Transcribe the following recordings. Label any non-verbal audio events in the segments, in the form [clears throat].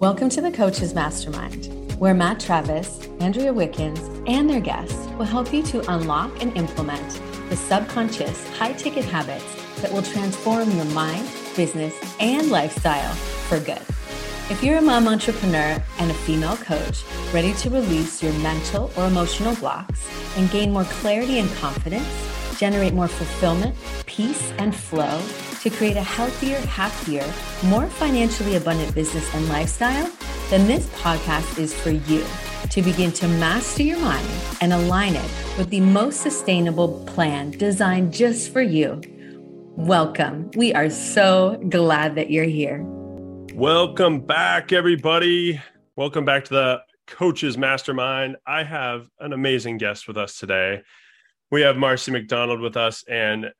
Welcome to the Coaches Mastermind, where Matt Travis, Andrea Wickens, and their guests will help you to unlock and implement the subconscious high ticket habits that will transform your mind, business, and lifestyle for good. If you're a mom entrepreneur and a female coach ready to release your mental or emotional blocks and gain more clarity and confidence, generate more fulfillment, peace, and flow to create a healthier, happier, more financially abundant business and lifestyle, then this podcast is for you to begin to master your mind and align it with the most sustainable plan designed just for you. Welcome. We are so glad that you're here. Welcome back, everybody. Welcome back to the Coaches Mastermind. I have an amazing guest with us today we have Marcy McDonald with us, and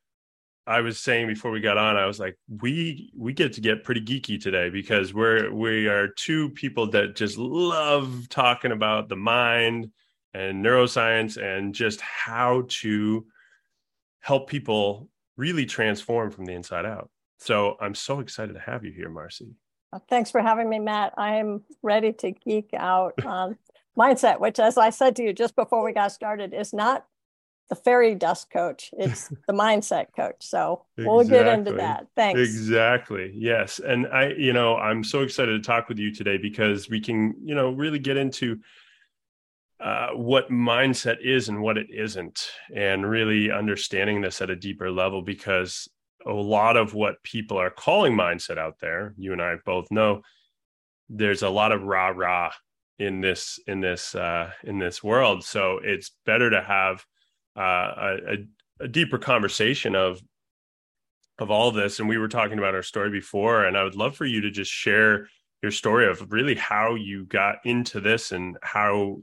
I was saying before we got on, I was like, we we get to get pretty geeky today because we're we are two people that just love talking about the mind and neuroscience and just how to help people really transform from the inside out. So I'm so excited to have you here, Marcy. Thanks for having me, Matt. I am ready to geek out on [laughs] mindset, which, as I said to you just before we got started, is not the fairy dust coach. It's [laughs] the mindset coach. So we'll get into that. Thanks. Exactly. Yes. And I, you know, I'm so excited to talk with you today because we can, you know, really get into uh, what mindset is and what it isn't, and really understanding this at a deeper level because a lot of what people are calling mindset out there, you and I both know, there's a lot of rah rah in this in this uh, in this world. So it's better to have uh, a, a deeper conversation of of all of this. And we were talking about our story before and i would love for you to just share your story of really how you got into this and how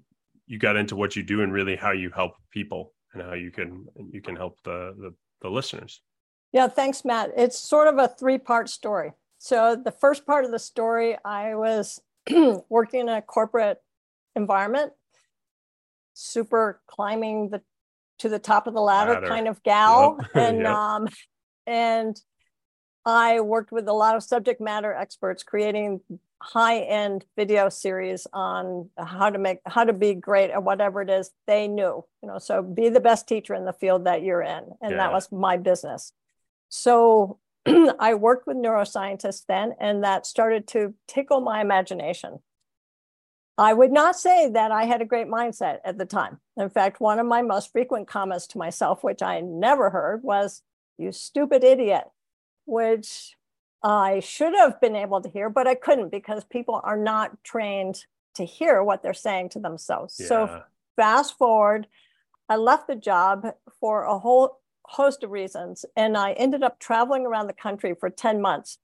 you got into what you do and really how you help people and how you can you can help the the, the listeners. Yeah thanks matt. It's sort of a three part story. So the first part of the story i was [clears throat] working in a corporate environment super climbing the to the top of the ladder, ladder. kind of gal. Yep. [laughs] [laughs] And yep. um and I worked with a lot of subject matter experts creating high-end video series on how to make how to be great at whatever it is they knew. You know, so be the best teacher in the field that you're in. And yeah. that was my business. So [clears throat] I worked with neuroscientists then, and that started to tickle my imagination. I would not say that I had a great mindset at the time. In fact, one of my most frequent comments to myself, which I never heard, was, You stupid idiot, which I should have been able to hear, but I couldn't because people are not trained to hear what they're saying to themselves. Yeah. So, fast forward, I left the job for a whole host of reasons, and I ended up traveling around the country for 10 months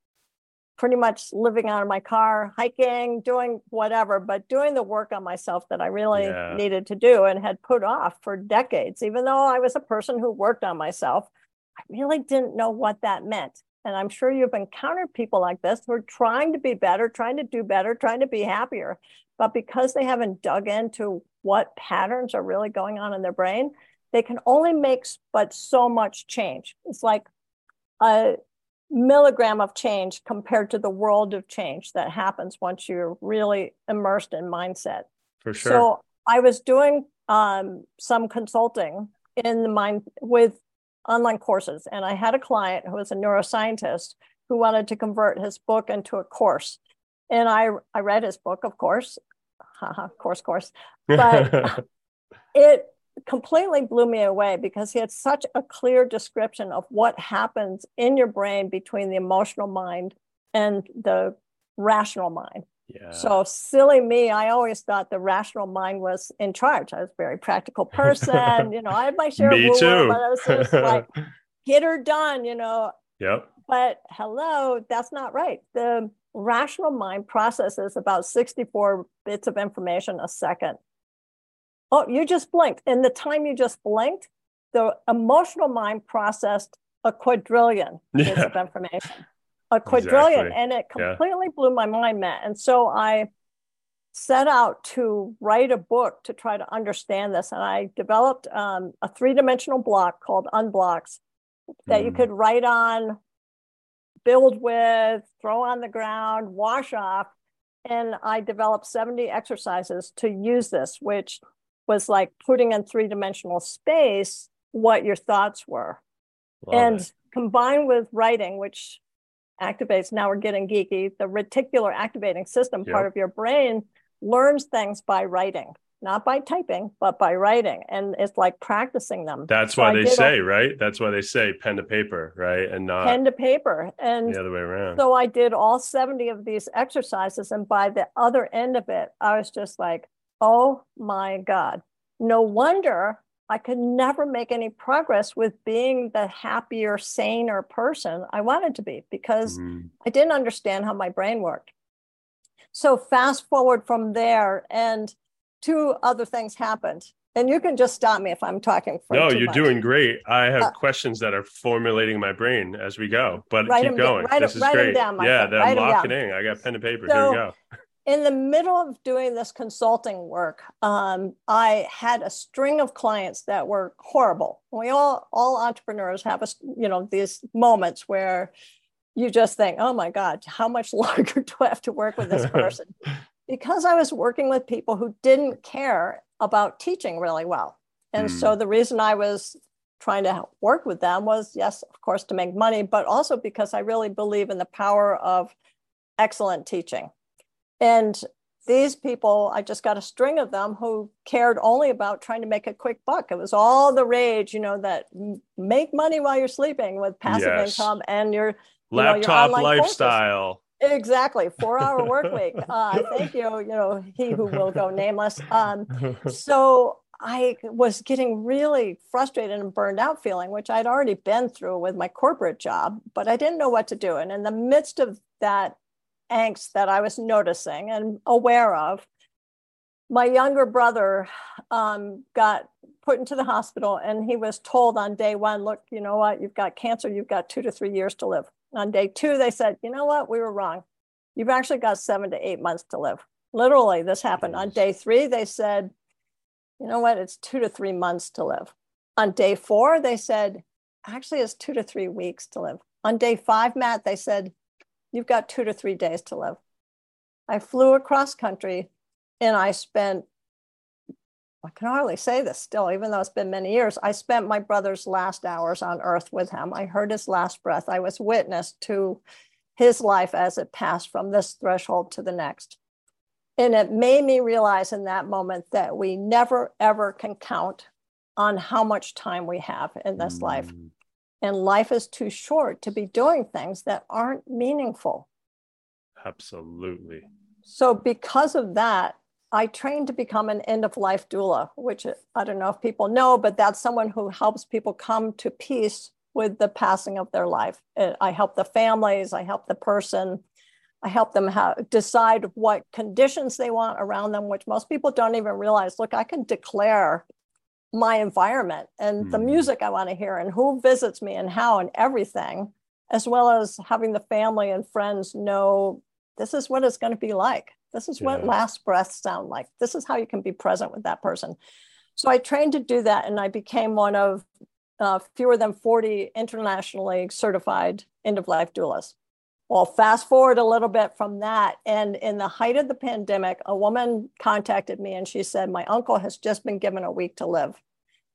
pretty much living out of my car, hiking, doing whatever, but doing the work on myself that I really yeah. needed to do and had put off for decades. Even though I was a person who worked on myself, I really didn't know what that meant. And I'm sure you've encountered people like this who are trying to be better, trying to do better, trying to be happier. But because they haven't dug into what patterns are really going on in their brain, they can only make but so much change. It's like a milligram of change compared to the world of change that happens once you're really immersed in mindset. For sure. So I was doing um, some consulting in the mind with online courses, and I had a client who was a neuroscientist who wanted to convert his book into a course. And I I read his book, of course, [laughs] course, course, but [laughs] it completely blew me away because he had such a clear description of what happens in your brain between the emotional mind and the rational mind. Yeah. So silly me, I always thought the rational mind was in charge. I was a very practical person. you know, I had my [laughs] share me of too. but I was just like, [laughs] get her done, you know. Yep. But hello, that's not right. The rational mind processes about 64 bits of information a second. Oh, you just blinked. In the time you just blinked, the emotional mind processed a quadrillion yeah. bits of information. A [laughs] quadrillion. Exactly. And it completely yeah. blew my mind, Matt. And so I set out to write a book to try to understand this. And I developed um, a three dimensional block called Unblocks that mm. you could write on, build with, throw on the ground, wash off and I developed 70 exercises to use this, which was like putting in three dimensional space what your thoughts were. Love and it. combined with writing, which activates, now we're getting geeky, the reticular activating system yep. part of your brain learns things by writing not by typing, but by writing. And it's like practicing them. That's so why I they say, right? That's why they say pen to paper, right? And not pen to paper. And the other way around. So I did all 70 of these exercises. And by the other end of it, I was just like, oh my God. No wonder I could never make any progress with being the happier, saner person I wanted to be because mm-hmm. I didn't understand how my brain worked. So fast forward from there, and two other things happened. And you can just stop me if I'm talking. no, you're much. doing great. I have uh, questions that are formulating my brain as we go, but keep going. Write, this is great. Down, yeah, I'm locking in. I got pen and paper. So, Here we go. In the middle of doing this consulting work, um, I had a string of clients that were horrible. We all, all entrepreneurs have a, you know, these moments where you just think, oh my God, how much [laughs] longer do I have to work with this [laughs] person? because I was working with people who didn't care about teaching really well. And mm. so the reason I was trying to work with them was, yes, of course, to make money, but also because I really believe in the power of excellent teaching. And these people, I just got a string of them who cared only about trying to make a quick buck. It was all the rage, you know, that make money while you're sleeping with passive yes. income and your laptop you know, your lifestyle. Courses. Exactly, four hour [laughs] work week. Uh, thank you. You know, he who will go nameless. Um, [laughs] so I was getting really frustrated and burned out feeling, which I'd already been through with my corporate job, but I didn't know what to do. And in the midst of that angst that I was noticing and aware of, my younger brother um, got put into the hospital and he was told on day one, look, you know what, you've got cancer, you've got two to three years to live. On day two, they said, you know what, we were wrong. You've actually got seven to eight months to live. Literally, this happened. On day three, they said, you know what, it's two to three months to live. On day four, they said, actually, it's two to three weeks to live. On day five, Matt, they said, you've got two to three days to live. I flew across country and I spent I can hardly say this still, even though it's been many years. I spent my brother's last hours on earth with him. I heard his last breath. I was witness to his life as it passed from this threshold to the next. And it made me realize in that moment that we never, ever can count on how much time we have in this mm. life. And life is too short to be doing things that aren't meaningful. Absolutely. So, because of that, I trained to become an end of life doula, which I don't know if people know, but that's someone who helps people come to peace with the passing of their life. I help the families, I help the person, I help them have, decide what conditions they want around them, which most people don't even realize. Look, I can declare my environment and mm. the hmm. music I want to hear and who visits me and how and everything, as well as having the family and friends know this is what it's going to be like. This is what last breaths sound like. This is how you can be present with that person. So I trained to do that, and I became one of uh, fewer than 40 internationally certified end of life doulas. Well, fast forward a little bit from that. And in the height of the pandemic, a woman contacted me and she said, My uncle has just been given a week to live.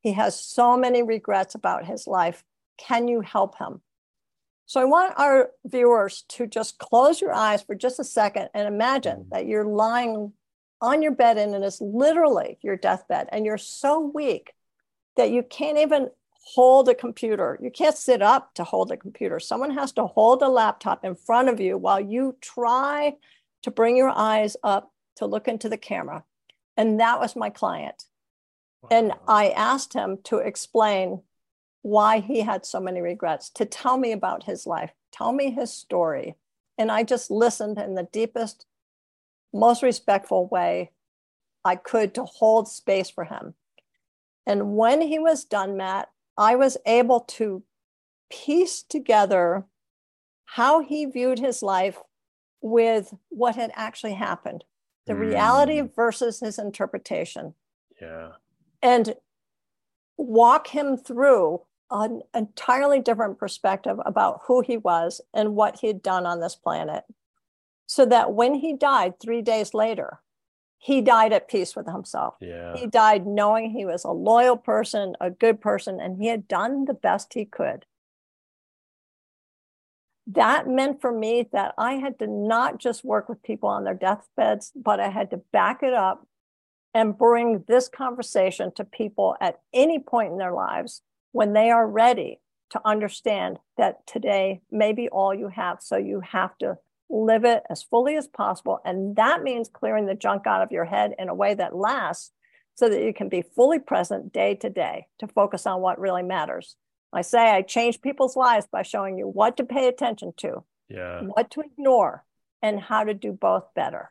He has so many regrets about his life. Can you help him? So I want our viewers to just close your eyes for just a second and imagine mm. that you're lying on your bed and it is literally your deathbed and you're so weak that you can't even hold a computer. You can't sit up to hold a computer. Someone has to hold a laptop in front of you while you try to bring your eyes up to look into the camera. And that was my client. Wow. And I asked him to explain why he had so many regrets, to tell me about his life, tell me his story. And I just listened in the deepest, most respectful way I could to hold space for him. And when he was done, Matt, I was able to piece together how he viewed his life with what had actually happened the mm. reality versus his interpretation. Yeah. And walk him through an entirely different perspective about who he was and what he'd done on this planet. so that when he died three days later, he died at peace with himself. Yeah. He died knowing he was a loyal person, a good person, and he had done the best he could. That meant for me that I had to not just work with people on their deathbeds, but I had to back it up and bring this conversation to people at any point in their lives when they are ready to understand that today may be all you have. So you have to live it as fully as possible. And that means clearing the junk out of your head in a way that lasts so that you can be fully present day to day to focus on what really matters. I say I change people's lives by showing you what to pay attention to, yeah. what to ignore, and how to do both better.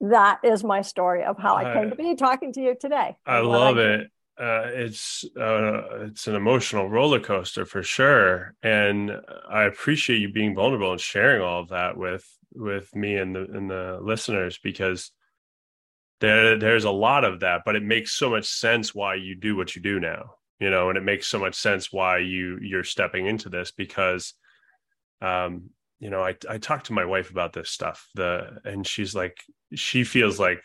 That is my story of how I came to be talking to you today. I love I it uh, it's uh, it's an emotional roller coaster for sure, and I appreciate you being vulnerable and sharing all of that with with me and the and the listeners because there there's a lot of that, but it makes so much sense why you do what you do now, you know, and it makes so much sense why you you're stepping into this because, um, you know, I I talked to my wife about this stuff, the and she's like she feels like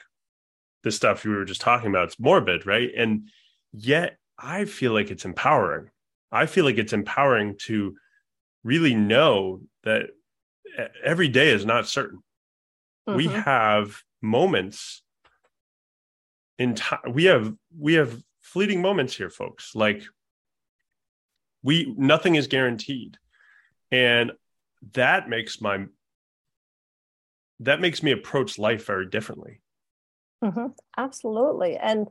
the stuff you were just talking about it's morbid, right, and Yet I feel like it's empowering. I feel like it's empowering to really know that every day is not certain. Mm-hmm. We have moments in time. We have we have fleeting moments here, folks. Like we nothing is guaranteed, and that makes my that makes me approach life very differently. Mm-hmm. Absolutely, and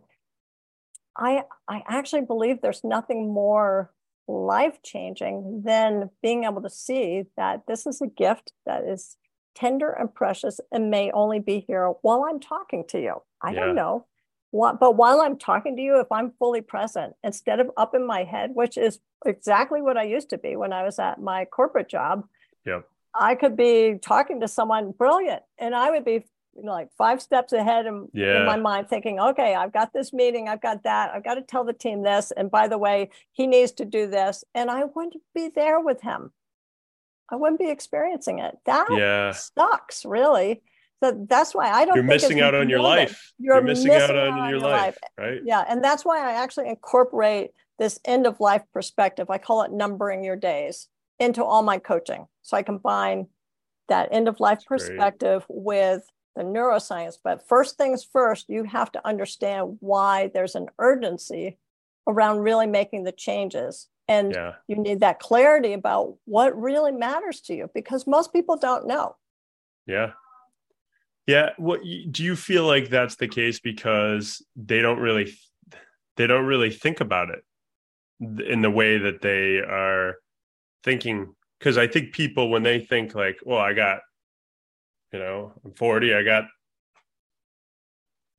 I I actually believe there's nothing more life changing than being able to see that this is a gift that is tender and precious and may only be here while I'm talking to you. I yeah. don't know what, but while I'm talking to you, if I'm fully present instead of up in my head, which is exactly what I used to be when I was at my corporate job. Yep. I could be talking to someone brilliant and I would be like five steps ahead in, yeah. in my mind, thinking, okay, I've got this meeting, I've got that, I've got to tell the team this. And by the way, he needs to do this. And I wouldn't be there with him. I wouldn't be experiencing it. That yeah. sucks, really. So that's why I don't. You're missing out on your life. You're, You're missing, missing, out on, on your, your life, life, right? Yeah, and that's why I actually incorporate this end of life perspective. I call it numbering your days into all my coaching. So I combine that end of life that's perspective great. with the neuroscience. But first things first, you have to understand why there's an urgency around really making the changes. And yeah. you need that clarity about what really matters to you because most people don't know. Yeah. Yeah. What do you feel like that's the case because they don't really they don't really think about it in the way that they are thinking because I think people when they think like, well, I got you know, I'm 40, I got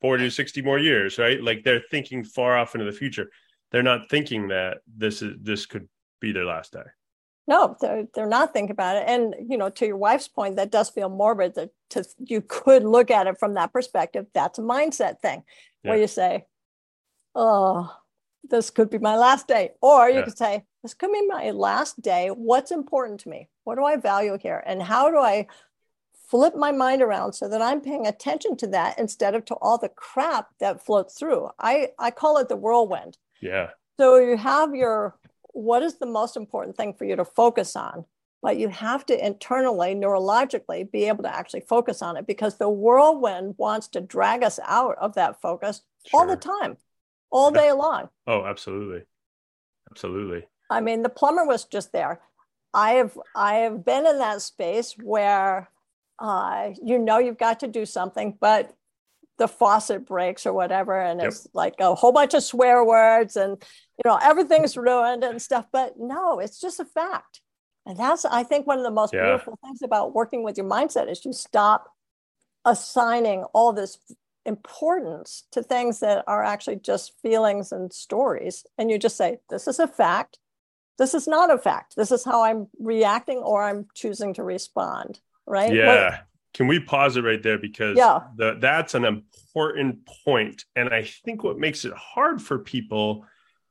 40 to 60 more years, right? Like they're thinking far off into the future. They're not thinking that this is this could be their last day. No, they're, they're not thinking about it. And, you know, to your wife's point, that does feel morbid that to, you could look at it from that perspective. That's a mindset thing yeah. where you say, oh, this could be my last day. Or you yeah. could say, this could be my last day. What's important to me? What do I value here? And how do I flip my mind around so that I'm paying attention to that instead of to all the crap that floats through. I, I call it the whirlwind. Yeah. So you have your what is the most important thing for you to focus on? But you have to internally, neurologically, be able to actually focus on it because the whirlwind wants to drag us out of that focus sure. all the time, all day long. Oh, absolutely. Absolutely. I mean, the plumber was just there. I have I have been in that space where uh, you know you've got to do something, but the faucet breaks or whatever, and yep. it's like a whole bunch of swear words, and you know everything's ruined and stuff. But no, it's just a fact, and that's I think one of the most yeah. beautiful things about working with your mindset is you stop assigning all this importance to things that are actually just feelings and stories, and you just say this is a fact. This is not a fact. This is how I'm reacting or I'm choosing to respond right? Yeah. What, Can we pause it right there because yeah. the, that's an important point. And I think what makes it hard for people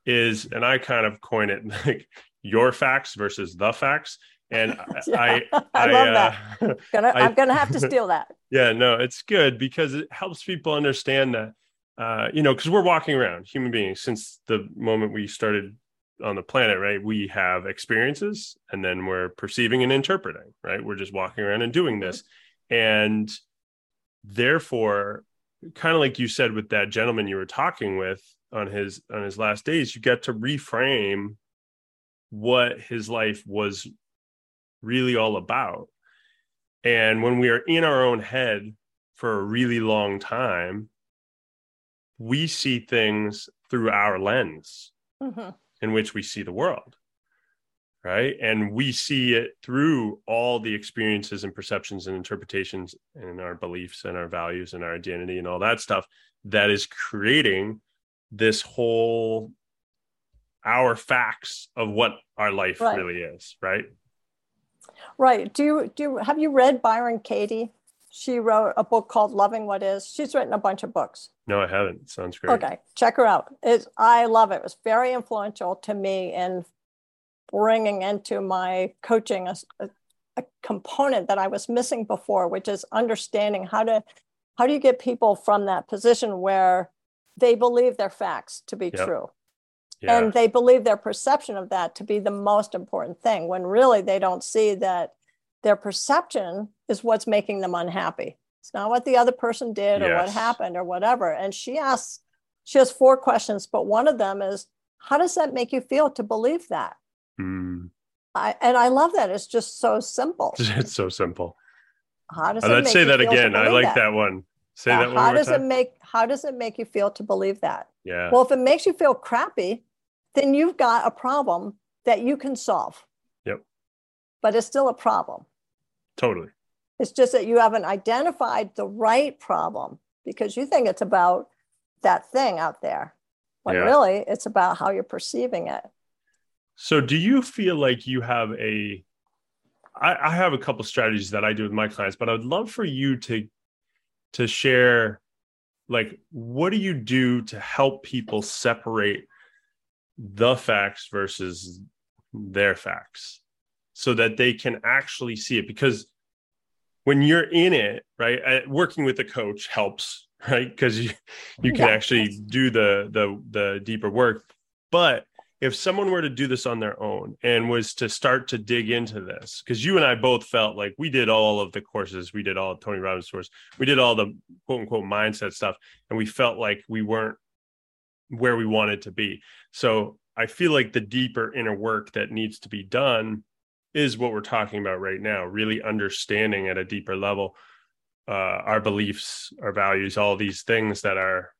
is, and I kind of coin it [laughs] like your facts versus the facts. And [laughs] Yeah, I, I [laughs] I, love uh, that. Gonna, I- I'm gonna have to steal that. yeah, no, it's good because it helps people understand that, uh, you know, because we're walking around human beings since the moment we started on the planet, right? We have experiences and then we're perceiving and interpreting, right? We're just walking around and doing this. And therefore, kind of like you said with that gentleman you were talking with on his on his last days, you get to reframe what his life was really all about. And when we are in our own head for a really long time, we see things through our lens Mhm. In which we see the world. Right. And we see it through all the experiences and perceptions and interpretations and our beliefs and our values and our identity and all that stuff that is creating this whole our facts of what our life Right. really is. Right. Right. Do you do you, have you read Byron Katie? She wrote a book called Loving What Is. She's written a bunch of books. No, I haven't. Sounds great. Okay, check her out. It's, I love it. It was very influential to me in bringing into my coaching a, a, a component that I was missing before, which is understanding how to how do you get people from that position where they believe their facts to be Yep. true Yeah. and they believe their perception of that to be the most important thing when really they don't see that their perception is what's making them unhappy it's not what the other person did or what happened or whatever and she asks she has four questions but one of them is how does that make you feel to believe that Mm. I, and i love that it's just so simple [laughs] It's so simple. how does Uh, Let's say you that again. I like that, one. Say Yeah, that one how more does time. it make how does it make you feel to believe that yeah. Well, if it makes you feel crappy, then you've got a problem that you can solve. Yep. But it's still a problem. Totally. It's just that you haven't identified the right problem because you think it's about that thing out there. When Yeah. really it's about how you're perceiving it. So, do you feel like you have a? I, I have a couple strategies that I do with my clients, but I'd love for you to to share, like, what do you do to help people separate the facts versus their facts, so that they can actually see it? Because when you're in it, right, uh, working with a coach helps, [laughs] right? Because you you can Yeah. actually do the the the deeper work, but if someone were to do this on their own and was to start to dig into this, because you and I both felt like we did all of the courses, we did all of Tony Robbins course, we did all the quote unquote mindset stuff, and we felt like we weren't where we wanted to be. So I feel like the deeper inner work that needs to be done is what we're talking about right now, really understanding at a deeper level uh, our beliefs, our values, all these things that are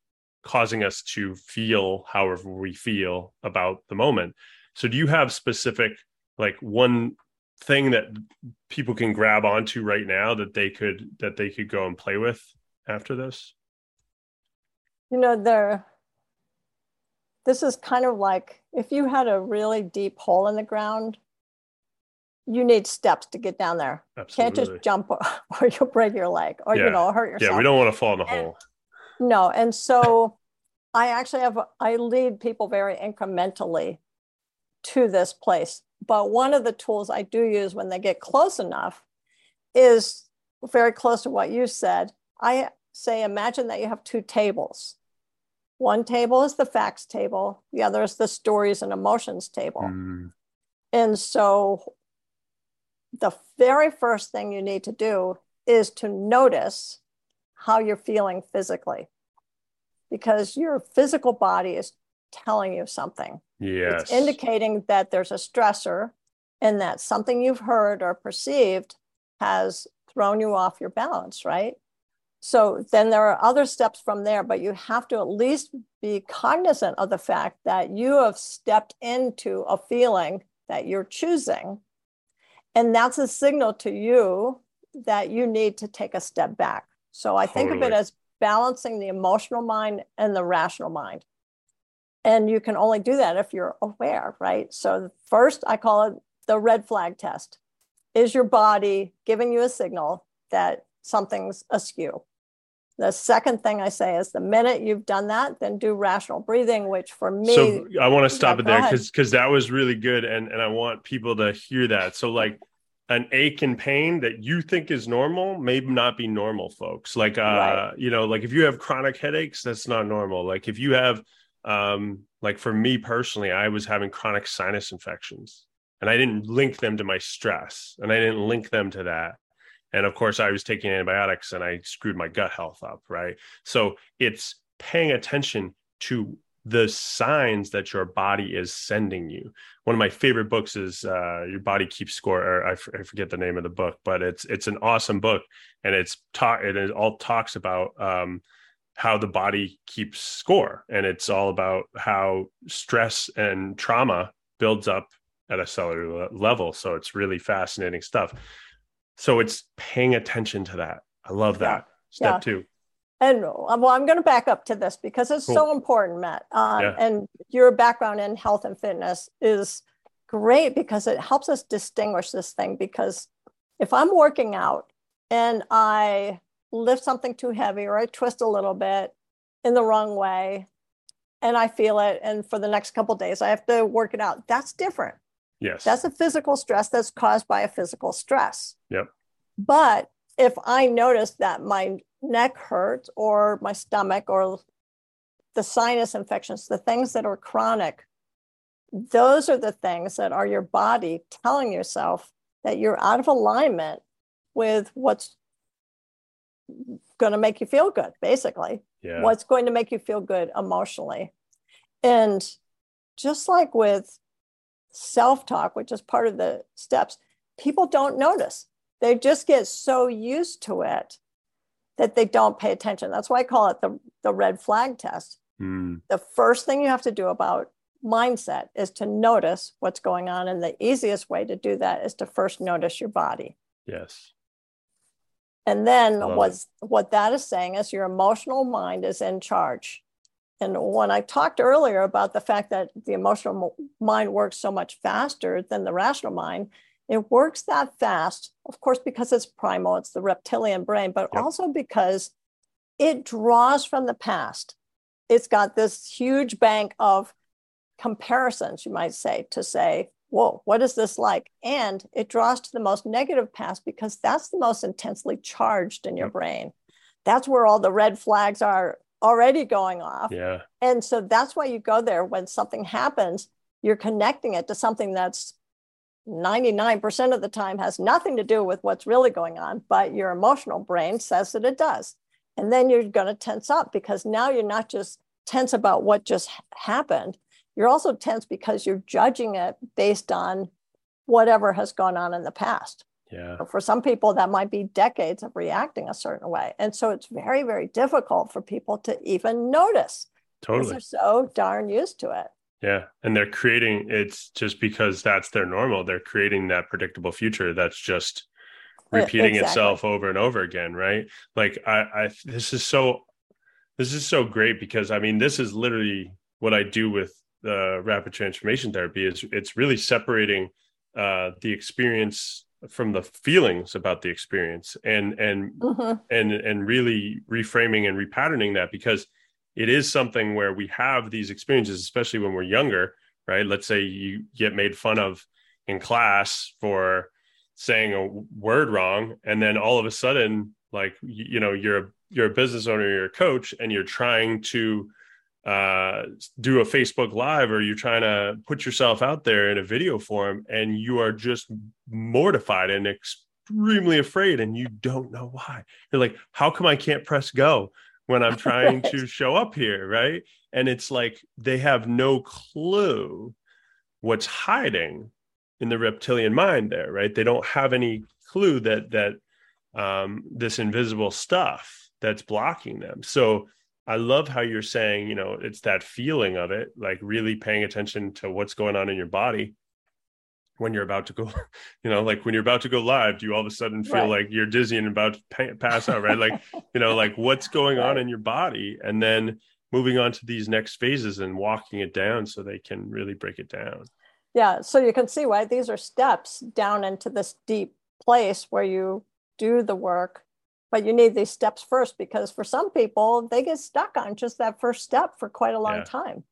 causing us to feel however we feel about the moment. So, do you have specific, like one thing that people can grab onto right now that they could that they could go and play with after this? You know, there this is kind of like if you had a really deep hole in the ground, you need steps to get down there. Can't just jump [laughs] or you'll break your leg or Yeah. you know hurt yourself. yeah, we don't want to fall in the And- hole. No, and so [laughs] I actually have I lead people very incrementally to this place. But one of the tools I do use when they get close enough is very close to what you said. I say imagine that you have two tables. One table is the facts table, the other is the stories and emotions table. Mm, And so the very first thing you need to do is to notice how you're feeling physically because your physical body is telling you something. yes. It's indicating that there's a stressor and that something you've heard or perceived has thrown you off your balance, right? So then there are other steps from there, but you have to at least be cognizant of the fact that you have stepped into a feeling that you're choosing. And that's a signal to you that you need to take a step back. So I think of it as balancing the emotional mind and the rational mind. And you can only do that if you're aware, right? So, first, I call it the red flag test. Is your body giving you a signal that something's askew? The second thing I say is the minute you've done that, then do rational breathing, which for me, so I want to stop Yeah, it there because because that was really good and and I want people to hear that. So like an ache and pain that you think is normal may not be normal folks like uh right. you know like if you have chronic headaches that's not normal like if you have um like for me personally i was having chronic sinus infections and i didn't link them to my stress and i didn't link them to that and of course i was taking antibiotics and i screwed my gut health up right so it's paying attention to the signs that your body is sending you. One of my favorite books is uh, Your Body Keeps Score. Or I, f- I forget the name of the book, but it's it's an awesome book, and it's talk. It all talks about um, how the body keeps score, and it's all about how stress and trauma builds up at a cellular level. So it's really fascinating stuff. So it's paying attention to that. I love that. Yeah. Step yeah. two and uh, well, I'm going to back up to this because it's cool. so important, Matt. Um, yeah. And your background in health and fitness is great because it helps us distinguish this thing. Because if I'm working out and I lift something too heavy or I twist a little bit in the wrong way and I feel it, and for the next couple days I have to work it out, that's different. Yes. That's a physical stress that's caused by a physical stress. Yep. But if I notice that my neck hurts or my stomach or the sinus infections, the things that are chronic, those are the things that are your body telling yourself that you're out of alignment with what's going to make you feel good, basically. Yeah. What's going to make you feel good emotionally. And just like with self talk, which is part of the steps, people don't notice. They just get so used to it that they don't pay attention. That's why I call it the, the red flag test. Mm. The first thing you have to do about mindset is to notice what's going on. And the easiest way to do that is to first notice your body. Yes. And then what's, what that is saying is your emotional mind is in charge. And when I talked earlier about the fact that the emotional mind works so much faster than the rational mind, it works that fast, of course, because it's primal, it's the reptilian brain, but yep. also because it draws from the past. It's got this huge bank of comparisons, you might say, to say, whoa, what is this like? And it draws to the most negative past because that's the most intensely charged in your yep. brain. That's where all the red flags are already going off. Yeah. And so that's why you go there when something happens, you're connecting it to something that's 99% of the time has nothing to do with what's really going on, but your emotional brain says that it does. And then you're going to tense up because now you're not just tense about what just happened, you're also tense because you're judging it based on whatever has gone on in the past. Yeah. For some people, that might be decades of reacting a certain way. And so it's very, very difficult for people to even notice. Totally. They're so darn used to it. Yeah. And they're creating it's just because that's their normal. They're creating that predictable future that's just repeating exactly. itself over and over again. Right. Like I, I this is so this is so great because I mean this is literally what I do with uh, rapid transformation therapy is it's really separating uh, the experience from the feelings about the experience and and mm-hmm. and and really reframing and repatterning that because it is something where we have these experiences, especially when we're younger, right? Let's say you get made fun of in class for saying a word wrong, and then all of a sudden, like you, you know, you're a you're a business owner, you're a coach, and you're trying to uh, do a Facebook Live or you're trying to put yourself out there in a video form, and you are just mortified and extremely afraid, and you don't know why. You're like, how come I can't press go? when I'm [laughs] trying to show up here, right? And it's like they have no clue what's hiding in the reptilian mind there, right? They don't have any clue that that um, this invisible stuff that's blocking them. So I love how you're saying, you know, it's that feeling of it, like really paying attention to what's going on in your body when you're about to go, [laughs] you know, like when you're about to go live, do you all of a sudden feel right. like you're dizzy and about to pass out, right? like, you know, like what's going right. on in your body, and then moving on to these next phases and walking it down so they can really break it down. Yeah, so you can see why these are steps down into this deep place where you do the work, but you need these steps first because for some people they get stuck on just that first step for quite a long yeah. time.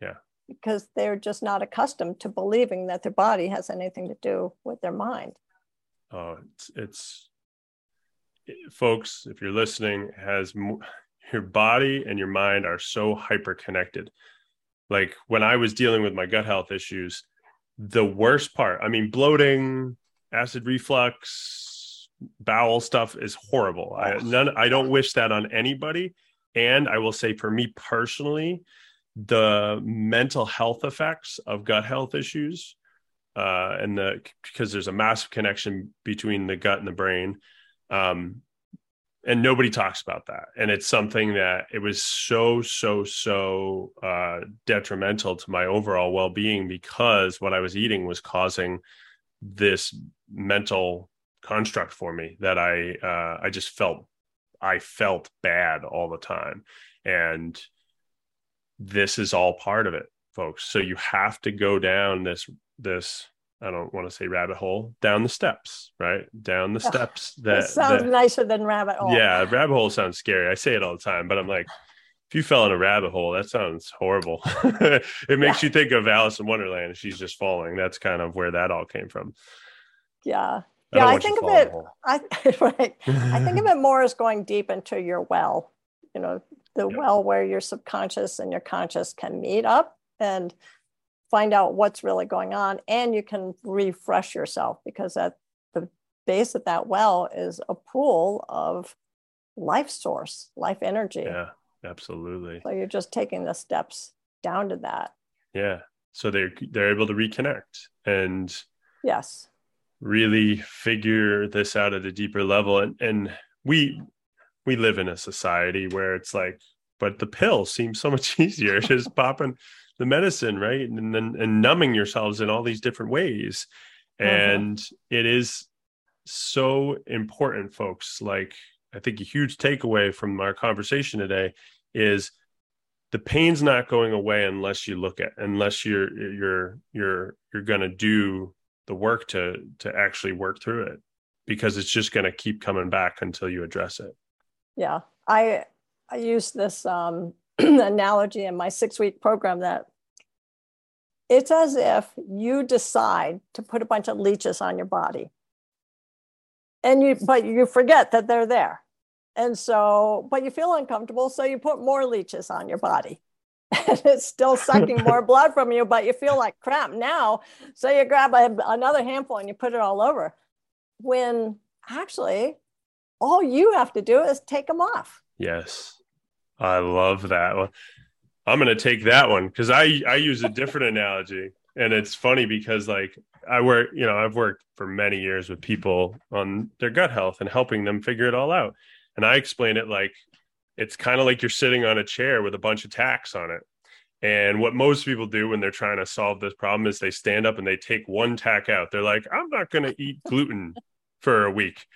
Yeah because they're just not accustomed to believing that their body has anything to do with their mind. oh, it's, it's folks, if you're listening, has your body and your mind are so hyper connected. Like when I was dealing with my gut health issues, the worst part, I mean, bloating, acid reflux, bowel stuff is horrible. I none I don't wish that on anybody. And I will say for me personally, the mental health effects of gut health issues uh, and the because there's a massive connection between the gut and the brain um, and nobody talks about that and it's something that it was so so so uh, detrimental to my overall well-being because what i was eating was causing this mental construct for me that i uh, i just felt i felt bad all the time and this is all part of it folks so you have to go down this this I don't want to say rabbit hole down the steps, right? Down the steps. That, that sounds that, nicer than rabbit hole. Yeah, rabbit hole sounds scary. I say it all the time, but I'm like, if you fell in a rabbit hole, that sounds horrible. [laughs] it makes yeah. you think of Alice in Wonderland. She's just falling. That's kind of where that all came from. Yeah. Yeah, I think of it. I [laughs] right. I think of it [laughs] more as going deep into your well. You know, the well where your subconscious and your conscious can meet up and find out what's really going on and you can refresh yourself because at the base of that well is a pool of life source life energy yeah absolutely so you're just taking the steps down to that yeah so they're they're able to reconnect and yes really figure this out at a deeper level and and we we live in a society where it's like but the pill seems so much [laughs] easier just popping the medicine, right? And then and numbing yourselves in all these different ways. Mm-hmm. And it is so important, folks. Like I think a huge takeaway from our conversation today is the pain's not going away unless you look at unless you're you're you're you're going to do the work to to actually work through it because it's just going to keep coming back until you address it. Yeah. I i use this um [clears throat] analogy in my six week program that it's as if you decide to put a bunch of leeches on your body. And you but you forget that they're there. And so but you feel uncomfortable so you put more leeches on your body and [laughs] it's still sucking more [laughs] blood from you but you feel like crap now. So you grab a, another handful and you put it all over. When actually all you have to do is take them off. Yes. I love that one. I'm going to take that one because I I use a different [laughs] analogy, and it's funny because like I work, you know, I've worked for many years with people on their gut health and helping them figure it all out, and I explain it like it's kind of like you're sitting on a chair with a bunch of tacks on it. And what most people do when they're trying to solve this problem is they stand up and they take one tack out. They're like, I'm not going to eat gluten for a week.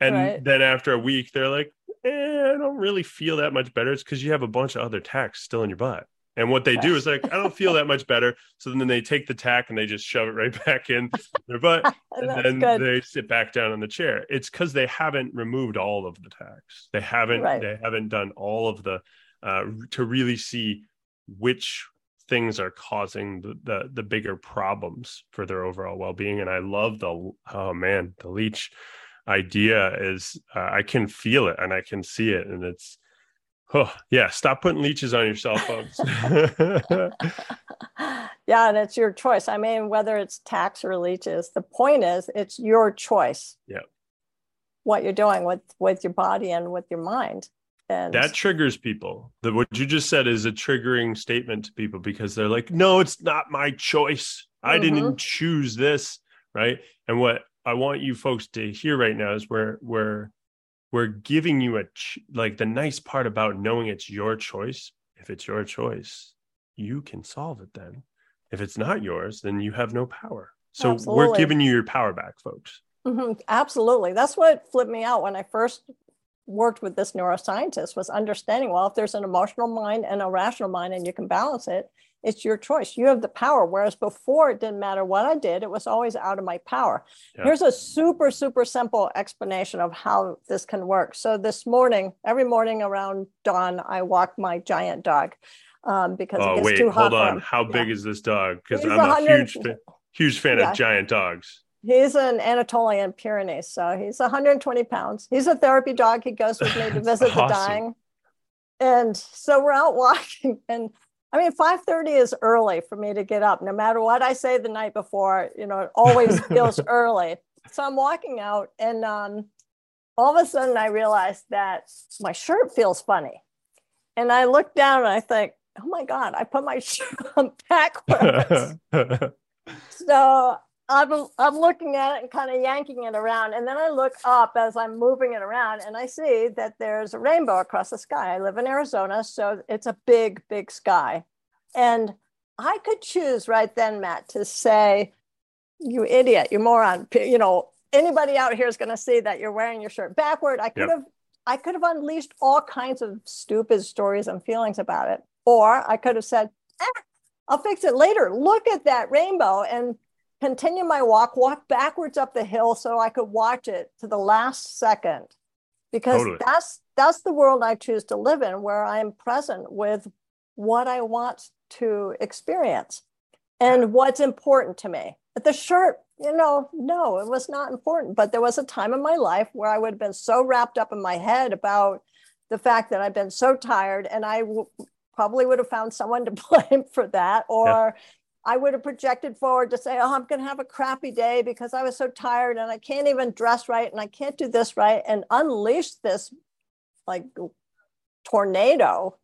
And right. then after a week, they're like, eh, I don't really feel that much better. It's because you have a bunch of other tacks still in your butt. And what they do is like, I don't feel that much better. So then they take the tack and they just shove it right [laughs] back in their butt. [laughs] and then good. they sit back down in the chair. It's because they haven't removed all of the tacks. They haven't, right. they haven't done all of the, uh, to really see which things are causing the, the, the bigger problems for their overall well-being. And I love the, oh man, the leech idea is uh, I can feel it and I can see it, and it's oh yeah. Stop putting leeches on your cell phones. [laughs] [laughs] yeah, and it's your choice. I mean, whether it's tacks or leeches, the point is it's your choice. Yeah. What you're doing with with your body and with your mind. And that triggers people. The, what you just said is a triggering statement to people because they're like, no, it's not my choice. I mm-hmm. didn't choose this. Right. And what I want you folks to hear right now is where we're we're giving you a ch- like the nice part about knowing it's your choice. If it's your choice, you can solve it. Then, if it's not yours, then you have no power. So Absolutely. we're giving you your power back, folks. Mm-hmm. Absolutely, that's what flipped me out when I first worked with this neuroscientist was understanding well if there's an emotional mind and a rational mind and you can balance it it's your choice. You have the power. Whereas before, it didn't matter what I did, it was always out of my power. Yeah. Here's a super, super simple explanation of how this can work. So, this morning, every morning around dawn, I walk my giant dog um, because oh, it gets wait, too hot. Hold on. How big yeah. is this dog? Because I'm a huge, huge fan yeah. of giant dogs. He's an Anatolian Pyrenees, so he's 120 pounds. He's a therapy dog. He goes with me to [laughs] visit awesome. the dying. And so we're out walking, and I mean, 5:30 is early for me to get up. No matter what I say the night before, you know, it always [laughs] feels early. So I'm walking out, and um, all of a sudden I realize that my shirt feels funny, and I look down and I think, oh my god, I put my [laughs] shirt on backwards. [laughs] so I'm, I'm looking at it and kind of yanking it around. And then I look up as I'm moving it around and I see that there's a rainbow across the sky. I live in Arizona, so it's a big, big sky. And I could choose right then, Matt, to say, you idiot, you moron, you know, anybody out here is going to see that you're wearing your shirt backward. I could yep. have, I could have unleashed all kinds of stupid stories and feelings about it. Or I could have said, eh, I'll fix it later. Look at that rainbow. And continue my walk, walk backwards up the hill so I could watch it to the last second. Because totally. that's that's the world I choose to live in, where I am present with what I want to experience and what's important to me. But the shirt, you know, no, it was not important. But there was a time in my life where I would have been so wrapped up in my head about the fact that I've been so tired, and I w- probably would have found someone to [laughs] blame for that, or yeah. I would have projected forward to say, oh, I'm going to have a crappy day because I was so tired and I can't even dress right and I can't do this right and unleash this like tornado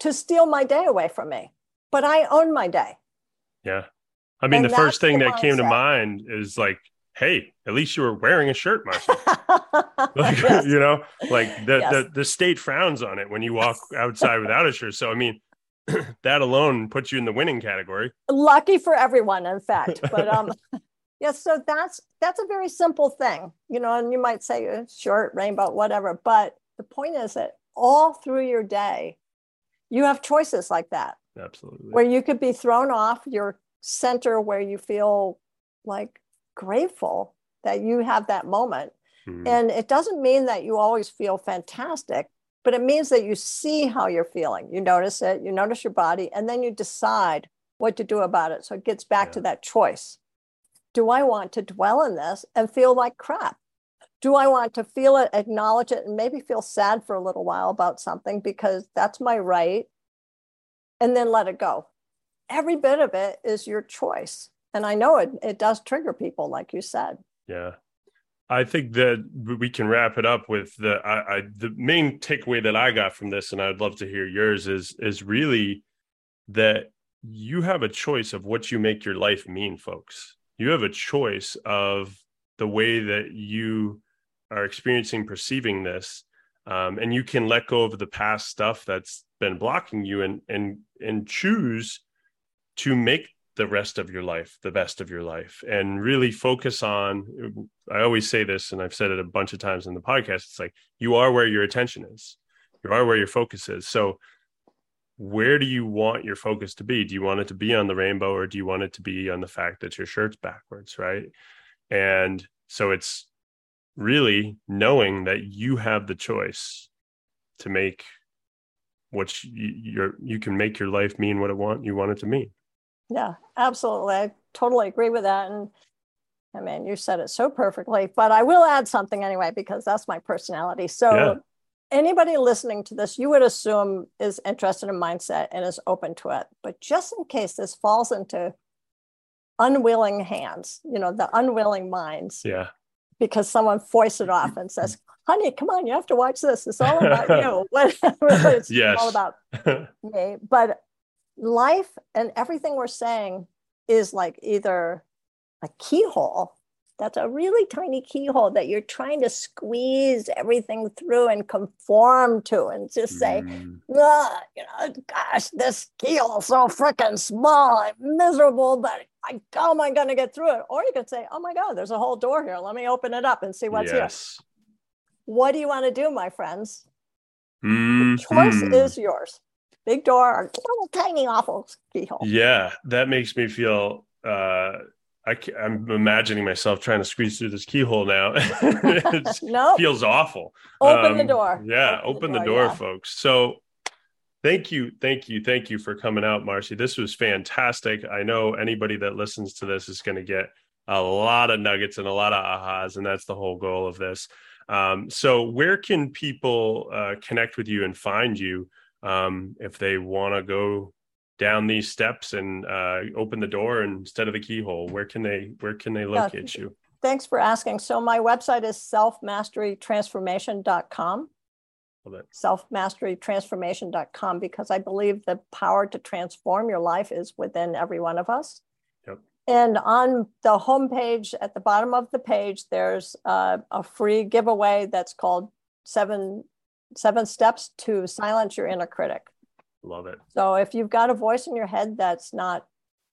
to steal my day away from me. But I own my day. Yeah. I mean, and the first thing the that came to mind is like, hey, at least you were wearing a shirt, Marshall. [laughs] like, [laughs] yes. you know, like the, yes. the, the state frowns on it when you walk outside without a shirt. So, I mean, [clears throat] that alone puts you in the winning category. Lucky for everyone, in fact. [laughs] But um, yeah, so that's that's a very simple thing, you know. And you might say uh, short, rainbow, whatever. But the point is that all through your day, you have choices like that. Absolutely. Where you could be thrown off your center, where you feel like grateful that you have that moment. Mm-hmm. And it doesn't mean that you always feel fantastic but it means that you see how you're feeling. You notice it, you notice your body, and then you decide what to do about it. So it gets back yeah. to that choice. Do I want to dwell in this and feel like crap? Do I want to feel it, acknowledge it, and maybe feel sad for a little while about something because that's my right, and then let it go? Every bit of it is your choice. And I know it, it does trigger people, like you said. Yeah. I think that we can wrap it up with the I, I, the main takeaway that I got from this, and I'd love to hear yours is is really that you have a choice of what you make your life mean, folks. You have a choice of the way that you are experiencing, perceiving this, um, and you can let go of the past stuff that's been blocking you, and and and choose to make the rest of your life the best of your life and really focus on i always say this and i've said it a bunch of times in the podcast it's like you are where your attention is. You are where your focus is. So where do you want your focus to be? Do you want it to be on the rainbow or do you want it to be on the fact that your shirt's backwards right? And so it's really knowing that you have the choice to make what you, you can make your life mean what it want you want it to mean yeah, absolutely. I totally agree with that. And I mean, you said it so perfectly, but I will add something anyway, because that's my personality. So, yeah. anybody listening to this, you would assume is interested in mindset and is open to it. But just in case this falls into unwilling hands, you know, the unwilling minds. Yeah. Because someone foists it off and says, [laughs] honey, come on, you have to watch this. It's all about [laughs] you. [laughs] it's yes. all about me. But life and everything we're saying is like either a keyhole that's a really tiny keyhole that you're trying to squeeze everything through and conform to and just say mm. you know gosh this keyhole so freaking small i'm miserable but I, how am i going to get through it or you could say oh my god there's a whole door here let me open it up and see what's yes. here what do you want to do my friends mm-hmm. the choice is yours big door or little tiny awful keyhole. Yeah, that makes me feel. Uh, I, am imagining myself trying to squeeze through this keyhole now. [laughs] it nope. feels awful. Open um, the door. Yeah, open, open the, door, the door yeah. folks. So thank you, thank you, thank you for coming out, Marcy. This was fantastic. I know anybody that listens to this is going to get a lot of nuggets and a lot of ahas, and that's the whole goal of this. Um, so, where can people uh, connect with you and find you um, if they want to go down these steps and uh, open the door instead of the keyhole? Where can they Where can they locate yeah. you? Thanks for asking. So, my website is selfmasterytransformation.com. Selfmasterytransformation.com because I believe the power to transform your life is within every one of us. And on the homepage at the bottom of the page, there's uh, a free giveaway that's called seven seven steps to silence your inner critic. Love it. So if you've got a voice in your head that's not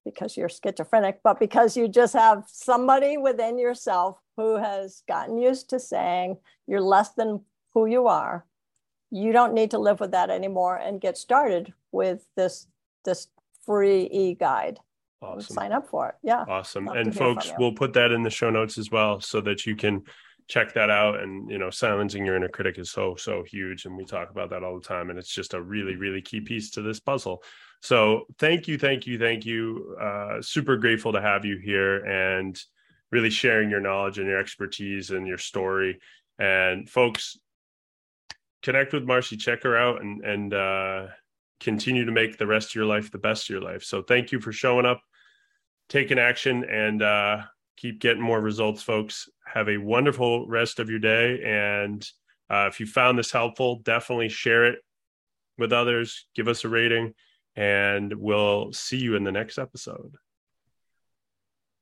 because you're schizophrenic, but because you just have somebody within yourself who has gotten used to saying you're less than who you are, you don't need to live with that anymore and get started with this this free e-guide. Awesome. Sign up for it. Yeah. Awesome. And folks, we'll put that in the show notes as well so that you can check that out. And, you know, silencing your inner critic is so, so huge. And we talk about that all the time. And it's just a really, really key piece to this puzzle. So thank you, thank you, thank you. Uh, super grateful to have you here and really sharing your knowledge and your expertise and your story. And folks, connect with Marcy, check her out and, and, uh, continue to make the rest of your life the best of your life. So thank you for showing up taking action and uh, keep getting more results, folks. Have a wonderful rest of your day. And uh, if you found this helpful, definitely share it with others, give us a rating, and we'll see you in the next episode.